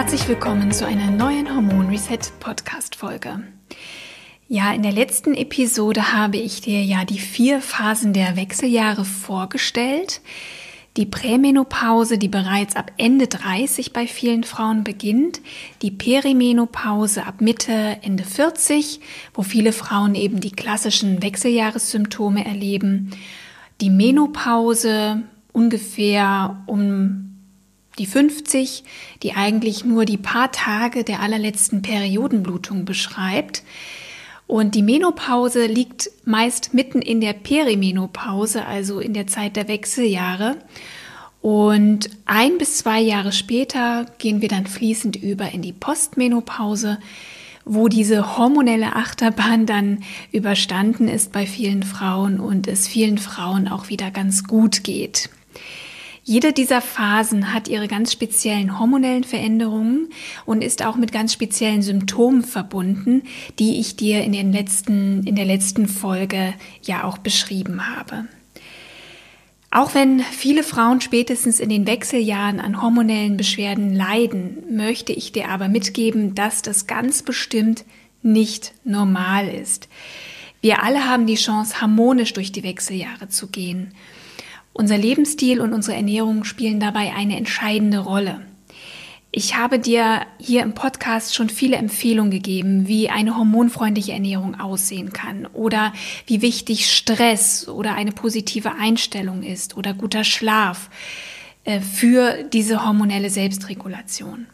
Herzlich willkommen zu einer neuen Hormon Reset Podcast Folge. Ja, in der letzten Episode habe ich dir ja die vier Phasen der Wechseljahre vorgestellt. Die Prämenopause, die bereits ab Ende 30 bei vielen Frauen beginnt, die Perimenopause ab Mitte, Ende 40, wo viele Frauen eben die klassischen Wechseljahressymptome erleben, die Menopause ungefähr um die 50, die eigentlich nur die paar Tage der allerletzten Periodenblutung beschreibt. Und die Menopause liegt meist mitten in der Perimenopause, also in der Zeit der Wechseljahre. Und ein bis zwei Jahre später gehen wir dann fließend über in die Postmenopause, wo diese hormonelle Achterbahn dann überstanden ist bei vielen Frauen und es vielen Frauen auch wieder ganz gut geht. Jede dieser Phasen hat ihre ganz speziellen hormonellen Veränderungen und ist auch mit ganz speziellen Symptomen verbunden, die ich dir in, den letzten, in der letzten Folge ja auch beschrieben habe. Auch wenn viele Frauen spätestens in den Wechseljahren an hormonellen Beschwerden leiden, möchte ich dir aber mitgeben, dass das ganz bestimmt nicht normal ist. Wir alle haben die Chance, harmonisch durch die Wechseljahre zu gehen. Unser Lebensstil und unsere Ernährung spielen dabei eine entscheidende Rolle. Ich habe dir hier im Podcast schon viele Empfehlungen gegeben, wie eine hormonfreundliche Ernährung aussehen kann oder wie wichtig Stress oder eine positive Einstellung ist oder guter Schlaf äh, für diese hormonelle Selbstregulation.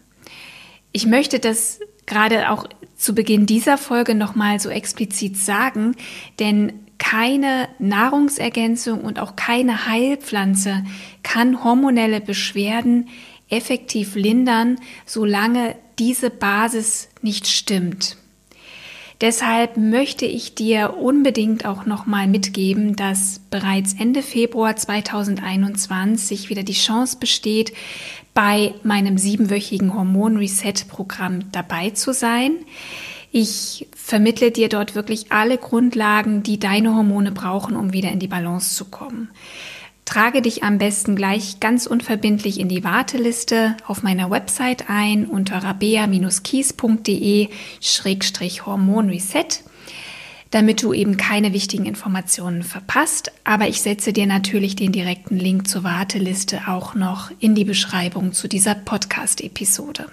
Ich möchte das gerade auch zu Beginn dieser Folge nochmal so explizit sagen, denn keine Nahrungsergänzung und auch keine Heilpflanze kann hormonelle Beschwerden effektiv lindern, solange diese Basis nicht stimmt. Deshalb möchte ich dir unbedingt auch nochmal mitgeben, dass bereits Ende Februar 2021 wieder die Chance besteht, bei meinem siebenwöchigen Hormon Reset Programm dabei zu sein. Ich vermittle dir dort wirklich alle Grundlagen, die deine Hormone brauchen, um wieder in die Balance zu kommen. Trage dich am besten gleich ganz unverbindlich in die Warteliste auf meiner Website ein unter rabea-kies.de-hormonreset, damit du eben keine wichtigen Informationen verpasst. Aber ich setze dir natürlich den direkten Link zur Warteliste auch noch in die Beschreibung zu dieser Podcast-Episode.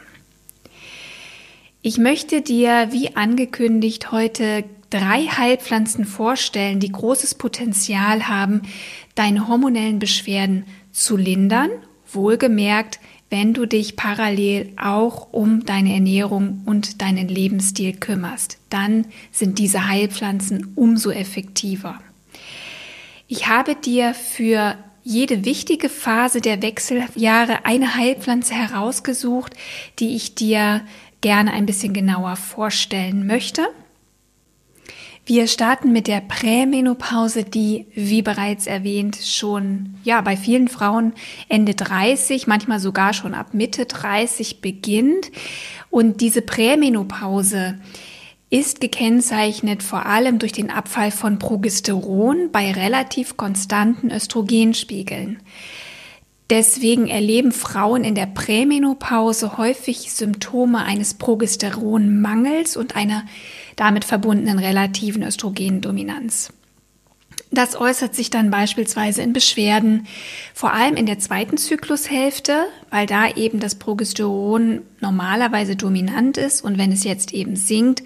Ich möchte dir, wie angekündigt, heute drei Heilpflanzen vorstellen, die großes Potenzial haben, deine hormonellen Beschwerden zu lindern, wohlgemerkt, wenn du dich parallel auch um deine Ernährung und deinen Lebensstil kümmerst. Dann sind diese Heilpflanzen umso effektiver. Ich habe dir für jede wichtige Phase der Wechseljahre eine Heilpflanze herausgesucht, die ich dir gerne ein bisschen genauer vorstellen möchte. Wir starten mit der Prämenopause, die, wie bereits erwähnt, schon, ja, bei vielen Frauen Ende 30, manchmal sogar schon ab Mitte 30 beginnt. Und diese Prämenopause ist gekennzeichnet vor allem durch den Abfall von Progesteron bei relativ konstanten Östrogenspiegeln. Deswegen erleben Frauen in der Prämenopause häufig Symptome eines Progesteronmangels und einer damit verbundenen relativen Östrogendominanz. Das äußert sich dann beispielsweise in Beschwerden, vor allem in der zweiten Zyklushälfte, weil da eben das Progesteron normalerweise dominant ist und wenn es jetzt eben sinkt,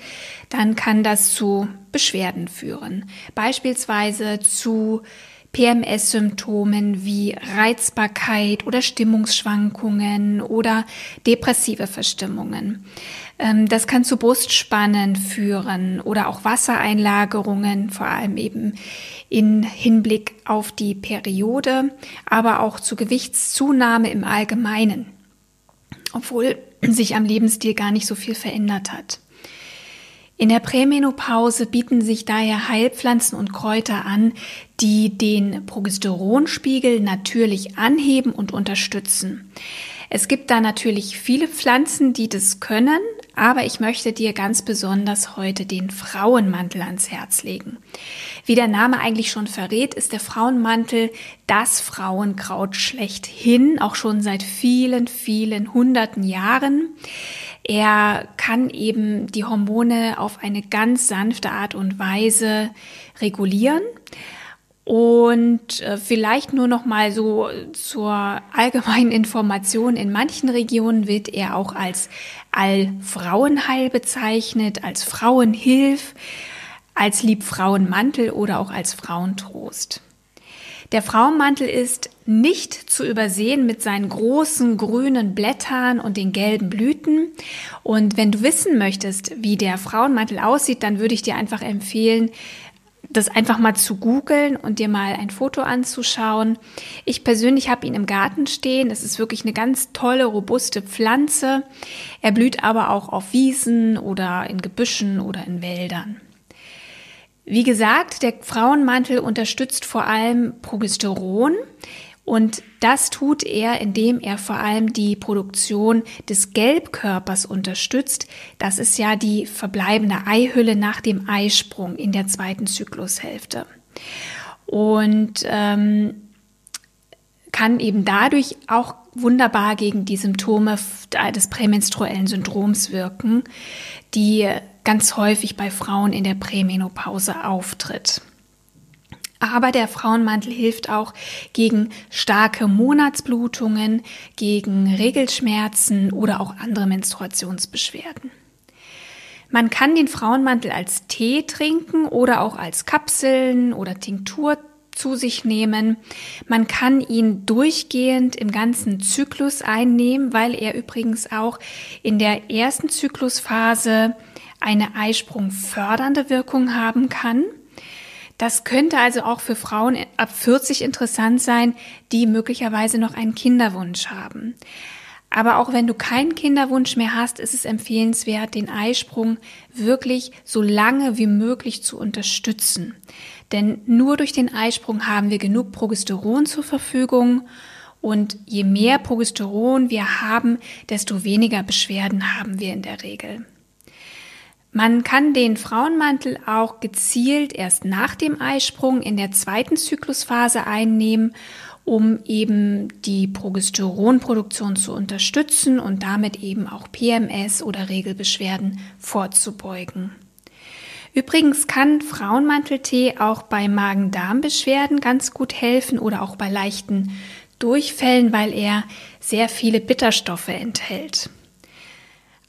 dann kann das zu Beschwerden führen. Beispielsweise zu PMS-Symptomen wie Reizbarkeit oder Stimmungsschwankungen oder depressive Verstimmungen. Ähm, das kann zu Brustspannen führen oder auch Wassereinlagerungen, vor allem eben in Hinblick auf die Periode, aber auch zu Gewichtszunahme im Allgemeinen, obwohl sich am Lebensstil gar nicht so viel verändert hat. In der Prämenopause bieten sich daher Heilpflanzen und Kräuter an, die den Progesteronspiegel natürlich anheben und unterstützen. Es gibt da natürlich viele Pflanzen, die das können, aber ich möchte dir ganz besonders heute den Frauenmantel ans Herz legen. Wie der Name eigentlich schon verrät, ist der Frauenmantel das Frauenkraut schlechthin, auch schon seit vielen, vielen hunderten Jahren. Er kann eben die Hormone auf eine ganz sanfte Art und Weise regulieren. Und äh, vielleicht nur noch mal so zur allgemeinen Information. In manchen Regionen wird er auch als Allfrauenheil bezeichnet, als Frauenhilf, als Liebfrauenmantel oder auch als Frauentrost. Der Frauenmantel ist nicht zu übersehen mit seinen großen grünen Blättern und den gelben Blüten. Und wenn du wissen möchtest, wie der Frauenmantel aussieht, dann würde ich dir einfach empfehlen, das einfach mal zu googeln und dir mal ein Foto anzuschauen. Ich persönlich habe ihn im Garten stehen. Es ist wirklich eine ganz tolle, robuste Pflanze. Er blüht aber auch auf Wiesen oder in Gebüschen oder in Wäldern. Wie gesagt, der Frauenmantel unterstützt vor allem Progesteron. Und das tut er, indem er vor allem die Produktion des Gelbkörpers unterstützt. Das ist ja die verbleibende Eihülle nach dem Eisprung in der zweiten Zyklushälfte. Und ähm, kann eben dadurch auch wunderbar gegen die Symptome des prämenstruellen Syndroms wirken, die ganz häufig bei Frauen in der Prämenopause auftritt. Aber der Frauenmantel hilft auch gegen starke Monatsblutungen, gegen Regelschmerzen oder auch andere Menstruationsbeschwerden. Man kann den Frauenmantel als Tee trinken oder auch als Kapseln oder Tinktur zu sich nehmen. Man kann ihn durchgehend im ganzen Zyklus einnehmen, weil er übrigens auch in der ersten Zyklusphase eine Eisprung fördernde Wirkung haben kann. Das könnte also auch für Frauen ab 40 interessant sein, die möglicherweise noch einen Kinderwunsch haben. Aber auch wenn du keinen Kinderwunsch mehr hast, ist es empfehlenswert, den Eisprung wirklich so lange wie möglich zu unterstützen. Denn nur durch den Eisprung haben wir genug Progesteron zur Verfügung und je mehr Progesteron wir haben, desto weniger Beschwerden haben wir in der Regel. Man kann den Frauenmantel auch gezielt erst nach dem Eisprung in der zweiten Zyklusphase einnehmen, um eben die Progesteronproduktion zu unterstützen und damit eben auch PMS oder Regelbeschwerden vorzubeugen. Übrigens kann Frauenmanteltee auch bei Magen-Darm-Beschwerden ganz gut helfen oder auch bei leichten Durchfällen, weil er sehr viele Bitterstoffe enthält.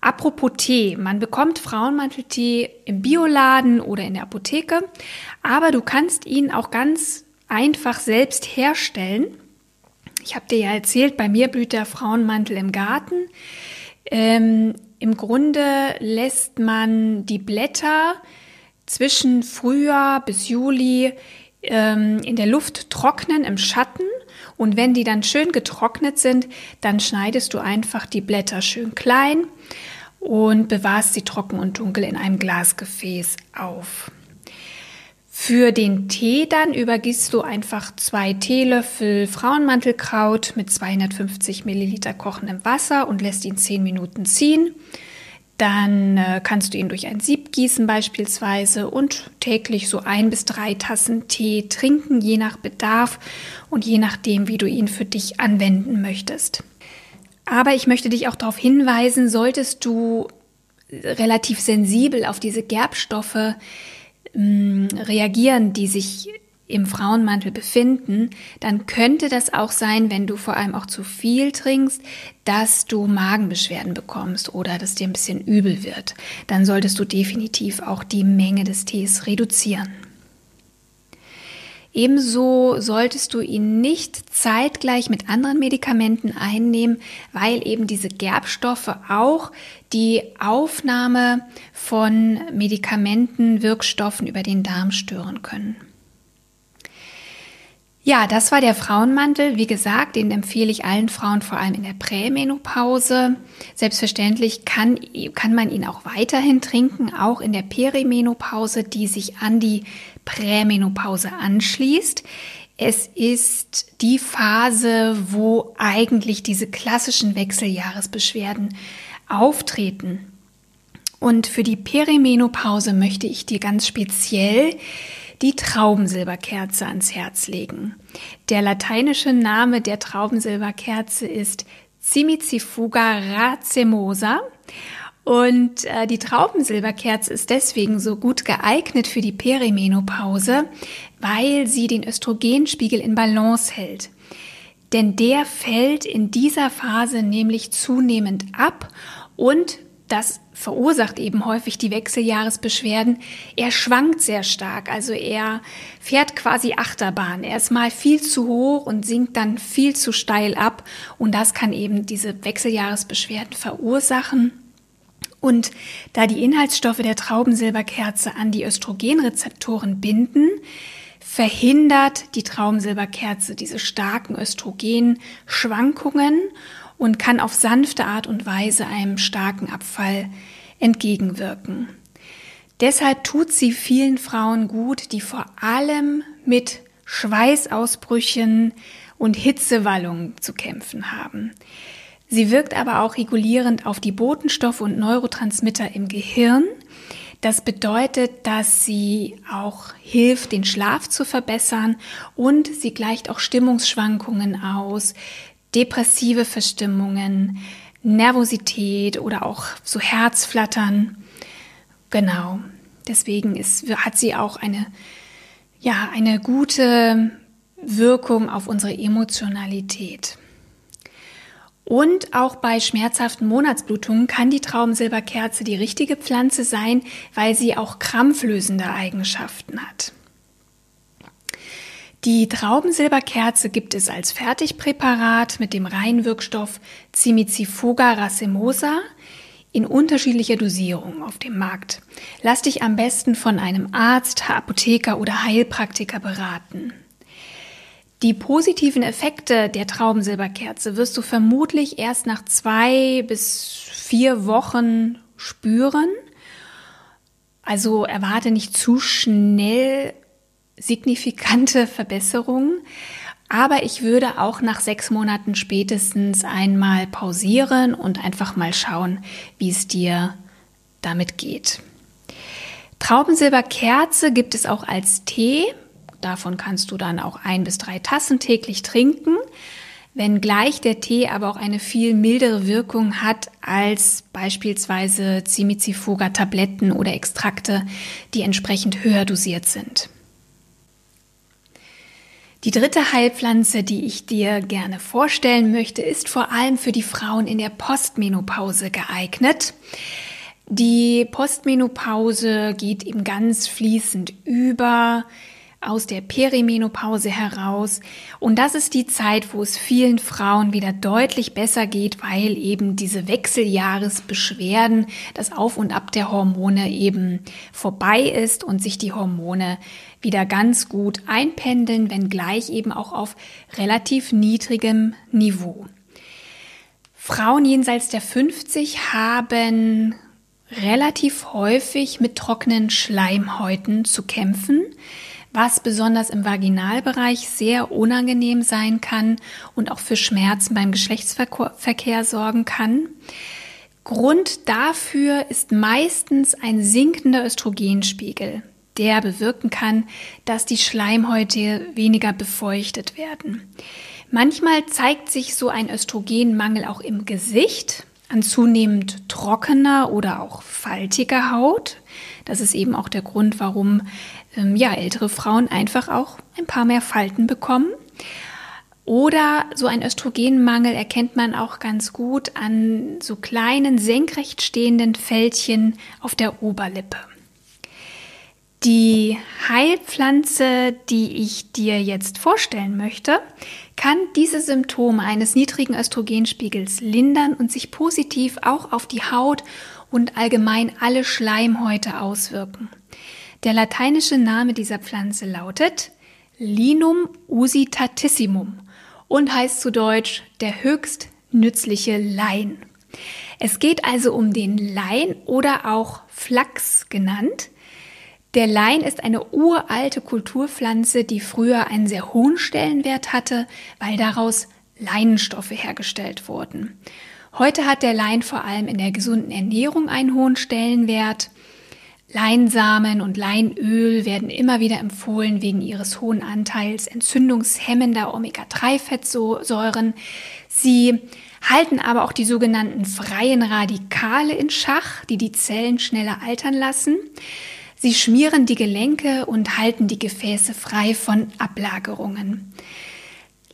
Apropos Tee, man bekommt Frauenmanteltee im Bioladen oder in der Apotheke, aber du kannst ihn auch ganz einfach selbst herstellen. Ich habe dir ja erzählt, bei mir blüht der Frauenmantel im Garten. Ähm, Im Grunde lässt man die Blätter zwischen Frühjahr bis Juli ähm, in der Luft trocknen im Schatten. Und wenn die dann schön getrocknet sind, dann schneidest du einfach die Blätter schön klein und bewahrst sie trocken und dunkel in einem Glasgefäß auf. Für den Tee dann übergießt du einfach zwei Teelöffel Frauenmantelkraut mit 250 Milliliter kochendem Wasser und lässt ihn 10 Minuten ziehen. Dann äh, kannst du ihn durch ein Sieb gießen beispielsweise und täglich so ein bis drei Tassen Tee trinken, je nach Bedarf und je nachdem, wie du ihn für dich anwenden möchtest. Aber ich möchte dich auch darauf hinweisen, solltest du relativ sensibel auf diese Gerbstoffe mh, mm, reagieren, die sich im Frauenmantel befinden, dann könnte das auch sein, wenn du vor allem auch zu viel trinkst, dass du Magenbeschwerden bekommst oder dass dir ein bisschen übel wird. Dann solltest du definitiv auch die Menge des Tees reduzieren. Ebenso solltest du ihn nicht zeitgleich mit anderen Medikamenten einnehmen, weil eben diese Gerbstoffe auch die Aufnahme von Medikamenten, Wirkstoffen über den Darm stören können. Ja, das war der Frauenmantel. Wie gesagt, den empfehle ich allen Frauen, vor allem in der Prämenopause. Selbstverständlich kann, kann man ihn auch weiterhin trinken, auch in der Perimenopause, die sich an die Prämenopause anschließt. Es ist die Phase, wo eigentlich diese klassischen Wechseljahresbeschwerden auftreten. Und für die Perimenopause möchte ich dir ganz speziell die Traubensilberkerze ans Herz legen. Der lateinische Name der Traubensilberkerze ist Cimicifuga racemosa und äh, die Traubensilberkerze ist deswegen so gut geeignet für die Perimenopause, weil sie den Östrogenspiegel in Balance hält. Denn der fällt in dieser Phase nämlich zunehmend ab und das verursacht eben häufig die Wechseljahresbeschwerden. Er schwankt sehr stark, also er fährt quasi Achterbahn. Er ist mal viel zu hoch und sinkt dann viel zu steil ab und das kann eben diese Wechseljahresbeschwerden verursachen. Und da die Inhaltsstoffe der Traubensilberkerze an die Östrogenrezeptoren binden, verhindert die Traubensilberkerze diese starken Östrogenschwankungen und kann auf sanfte Art und Weise einem starken Abfall entgegenwirken. Deshalb tut sie vielen Frauen gut, die vor allem mit Schweißausbrüchen und Hitzewallungen zu kämpfen haben. Sie wirkt aber auch regulierend auf die Botenstoffe und Neurotransmitter im Gehirn. Das bedeutet, dass sie auch hilft, den Schlaf zu verbessern und sie gleicht auch Stimmungsschwankungen aus, depressive Verstimmungen, Nervosität oder auch so Herzflattern. Genau. Deswegen ist, hat sie auch eine, ja, eine gute Wirkung auf unsere Emotionalität. Und auch bei schmerzhaften Monatsblutungen kann die Traubensilberkerze die richtige Pflanze sein, weil sie auch krampflösende Eigenschaften hat. Die Traubensilberkerze gibt es als Fertigpräparat mit dem Reinwirkstoff Cimicifuga racemosa in unterschiedlicher Dosierung auf dem Markt. Lass dich am besten von einem Arzt, Apotheker oder Heilpraktiker beraten. Die positiven Effekte der Traubensilberkerze wirst du vermutlich erst nach zwei bis vier Wochen spüren. Also erwarte nicht zu schnell signifikante Verbesserungen. Aber ich würde auch nach sechs Monaten spätestens einmal pausieren und einfach mal schauen, wie es dir damit geht. Traubensilberkerze gibt es auch als Tee. Davon kannst du dann auch ein bis drei Tassen täglich trinken. Wenngleich der Tee aber auch eine viel mildere Wirkung hat als beispielsweise Cimicifuga-Tabletten oder Extrakte, die entsprechend höher dosiert sind. Die dritte Heilpflanze, die ich dir gerne vorstellen möchte, ist vor allem für die Frauen in der Postmenopause geeignet. Die Postmenopause geht eben ganz fließend über aus der Perimenopause heraus. Und das ist die Zeit, wo es vielen Frauen wieder deutlich besser geht, weil eben diese Wechseljahresbeschwerden, das Auf und Ab der Hormone eben vorbei ist und sich die Hormone wieder ganz gut einpendeln, wenngleich eben auch auf relativ niedrigem Niveau. Frauen jenseits der 50 haben relativ häufig mit trockenen Schleimhäuten zu kämpfen was besonders im Vaginalbereich sehr unangenehm sein kann und auch für Schmerzen beim Geschlechtsverkehr sorgen kann. Grund dafür ist meistens ein sinkender Östrogenspiegel, der bewirken kann, dass die Schleimhäute weniger befeuchtet werden. Manchmal zeigt sich so ein Östrogenmangel auch im Gesicht, an zunehmend trockener oder auch faltiger Haut. Das ist eben auch der Grund, warum ähm, ja, ältere Frauen einfach auch ein paar mehr Falten bekommen. Oder so ein Östrogenmangel erkennt man auch ganz gut an so kleinen senkrecht stehenden Fältchen auf der Oberlippe. Die Heilpflanze, die ich dir jetzt vorstellen möchte, kann diese Symptome eines niedrigen Östrogenspiegels lindern und sich positiv auch auf die Haut und allgemein alle Schleimhäute auswirken. Der lateinische Name dieser Pflanze lautet Linum usitatissimum und heißt zu Deutsch der höchst nützliche Lein. Es geht also um den Lein oder auch Flachs genannt. Der Lein ist eine uralte Kulturpflanze, die früher einen sehr hohen Stellenwert hatte, weil daraus Leinenstoffe hergestellt wurden. Heute hat der Lein vor allem in der gesunden Ernährung einen hohen Stellenwert. Leinsamen und Leinöl werden immer wieder empfohlen wegen ihres hohen Anteils entzündungshemmender Omega-3-Fettsäuren. Sie halten aber auch die sogenannten freien Radikale in Schach, die die Zellen schneller altern lassen. Sie schmieren die Gelenke und halten die Gefäße frei von Ablagerungen.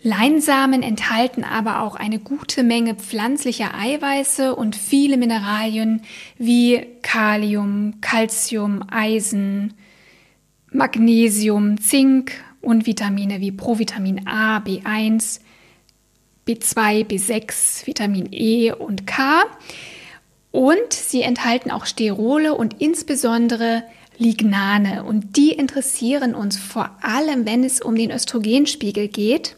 Leinsamen enthalten aber auch eine gute Menge pflanzlicher Eiweiße und viele Mineralien wie Kalium, Calcium, Eisen, Magnesium, Zink und Vitamine wie Provitamin A, B1, B2, B6, Vitamin E und K. Und sie enthalten auch Sterole und insbesondere Lignane. Und die interessieren uns vor allem, wenn es um den Östrogenspiegel geht.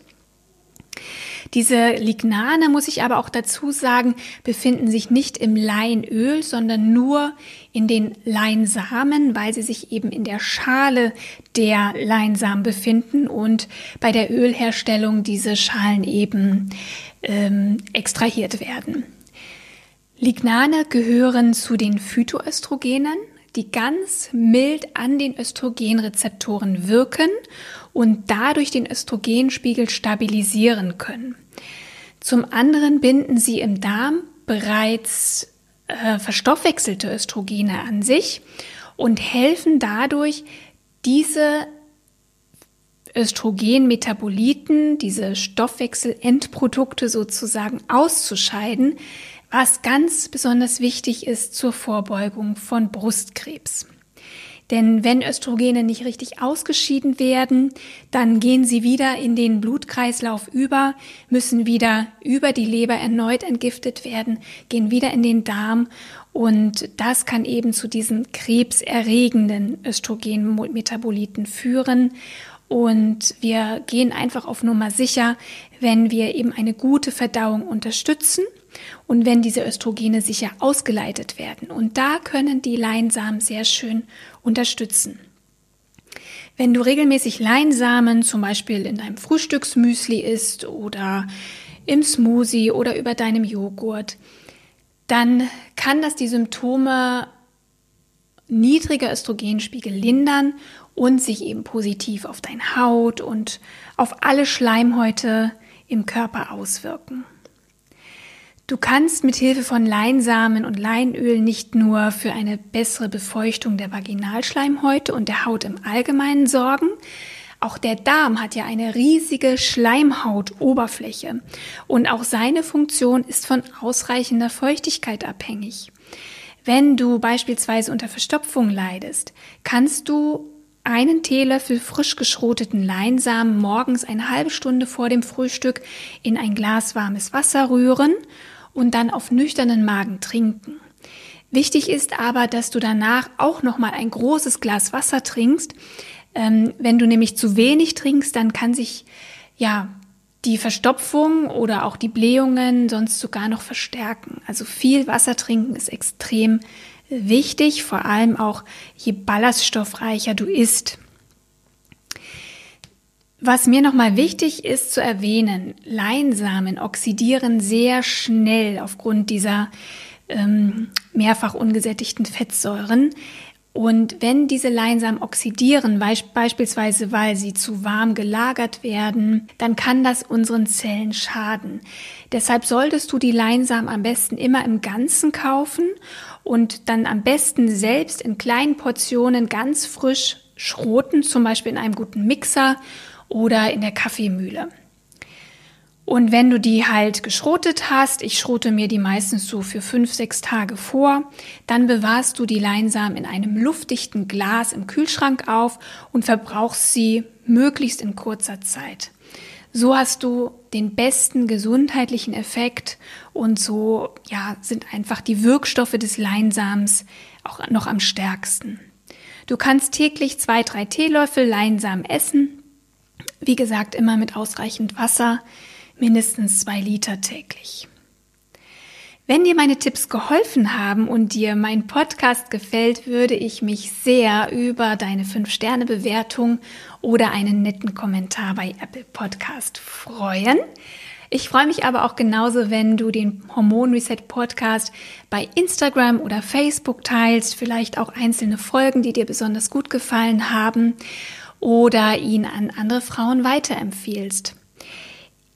Diese Lignane, muss ich aber auch dazu sagen, befinden sich nicht im Leinöl, sondern nur in den Leinsamen, weil sie sich eben in der Schale der Leinsamen befinden und bei der Ölherstellung diese Schalen eben ähm, extrahiert werden. Lignane gehören zu den Phytoöstrogenen, die ganz mild an den Östrogenrezeptoren wirken und dadurch den Östrogenspiegel stabilisieren können. Zum anderen binden sie im Darm bereits äh, verstoffwechselte Östrogene an sich und helfen dadurch, diese Östrogenmetaboliten, diese Stoffwechselendprodukte sozusagen auszuscheiden, was ganz besonders wichtig ist zur Vorbeugung von Brustkrebs. Denn wenn Östrogene nicht richtig ausgeschieden werden, dann gehen sie wieder in den Blutkreislauf über, müssen wieder über die Leber erneut entgiftet werden, gehen wieder in den Darm und das kann eben zu diesen krebserregenden Östrogenmetaboliten führen. Und wir gehen einfach auf Nummer sicher, wenn wir eben eine gute Verdauung unterstützen und wenn diese Östrogene sicher ausgeleitet werden. Und da können die Leinsamen sehr schön unterstützen. Wenn du regelmäßig Leinsamen zum Beispiel in deinem Frühstücksmüsli isst oder im Smoothie oder über deinem Joghurt, dann kann das die Symptome niedriger Östrogenspiegel lindern und sich eben positiv auf deine Haut und auf alle Schleimhäute im Körper auswirken. Du kannst mit Hilfe von Leinsamen und Leinöl nicht nur für eine bessere Befeuchtung der Vaginalschleimhäute und der Haut im Allgemeinen sorgen, auch der Darm hat ja eine riesige Schleimhautoberfläche und auch seine Funktion ist von ausreichender Feuchtigkeit abhängig. Wenn du beispielsweise unter Verstopfung leidest, kannst du einen Teelöffel frisch geschroteten Leinsamen morgens eine halbe Stunde vor dem Frühstück in ein Glas warmes Wasser rühren und dann auf nüchternen Magen trinken. Wichtig ist aber, dass du danach auch noch mal ein großes Glas Wasser trinkst. Ähm, wenn du nämlich zu wenig trinkst, dann kann sich ja die Verstopfung oder auch die Blähungen sonst sogar noch verstärken. Also viel Wasser trinken ist extrem wichtig, vor allem auch je ballaststoffreicher du isst. Was mir nochmal wichtig ist zu erwähnen, Leinsamen oxidieren sehr schnell aufgrund dieser ähm, mehrfach ungesättigten Fettsäuren. Und wenn diese Leinsamen oxidieren, beispielsweise weil sie zu warm gelagert werden, dann kann das unseren Zellen schaden. Deshalb solltest du die Leinsamen am besten immer im Ganzen kaufen und dann am besten selbst in kleinen Portionen ganz frisch schroten, zum Beispiel in einem guten Mixer oder in der Kaffeemühle. Und wenn du die halt geschrotet hast, ich schrote mir die meistens so für fünf, sechs Tage vor, dann bewahrst du die Leinsamen in einem luftdichten Glas im Kühlschrank auf und verbrauchst sie möglichst in kurzer Zeit. So hast du den besten gesundheitlichen Effekt und so ja, sind einfach die Wirkstoffe des Leinsamens auch noch am stärksten. Du kannst täglich zwei, drei Teelöffel Leinsamen essen. Wie gesagt, immer mit ausreichend Wasser mindestens zwei Liter täglich. Wenn dir meine Tipps geholfen haben und dir mein Podcast gefällt, würde ich mich sehr über deine 5-Sterne-Bewertung oder einen netten Kommentar bei Apple Podcast freuen. Ich freue mich aber auch genauso, wenn du den Hormon Reset Podcast bei Instagram oder Facebook teilst, vielleicht auch einzelne Folgen, die dir besonders gut gefallen haben oder ihn an andere Frauen weiterempfiehlst.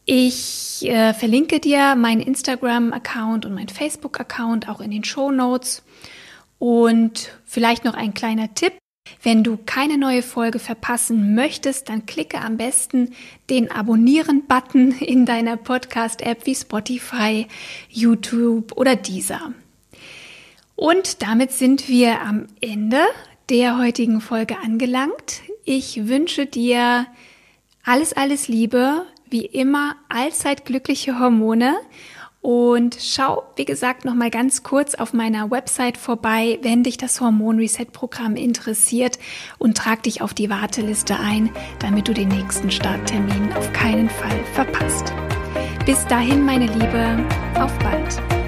Ich äh, verlinke dir meinen Instagram-Account und meinen Facebook-Account auch in den Show Notes. Und vielleicht noch ein kleiner Tipp. Wenn du keine neue Folge verpassen möchtest, dann klicke am besten den Abonnieren-Button in deiner Podcast-App wie Spotify, YouTube oder Deezer. Und damit sind wir am Ende der heutigen Folge angelangt. Ich wünsche dir alles, alles Liebe, wie immer allzeit glückliche Hormone und schau, wie gesagt, noch mal ganz kurz auf meiner Website vorbei, wenn dich das Hormon Reset Programm interessiert und trag dich auf die Warteliste ein, damit du den nächsten Starttermin auf keinen Fall verpasst. Bis dahin, meine Liebe, auf bald.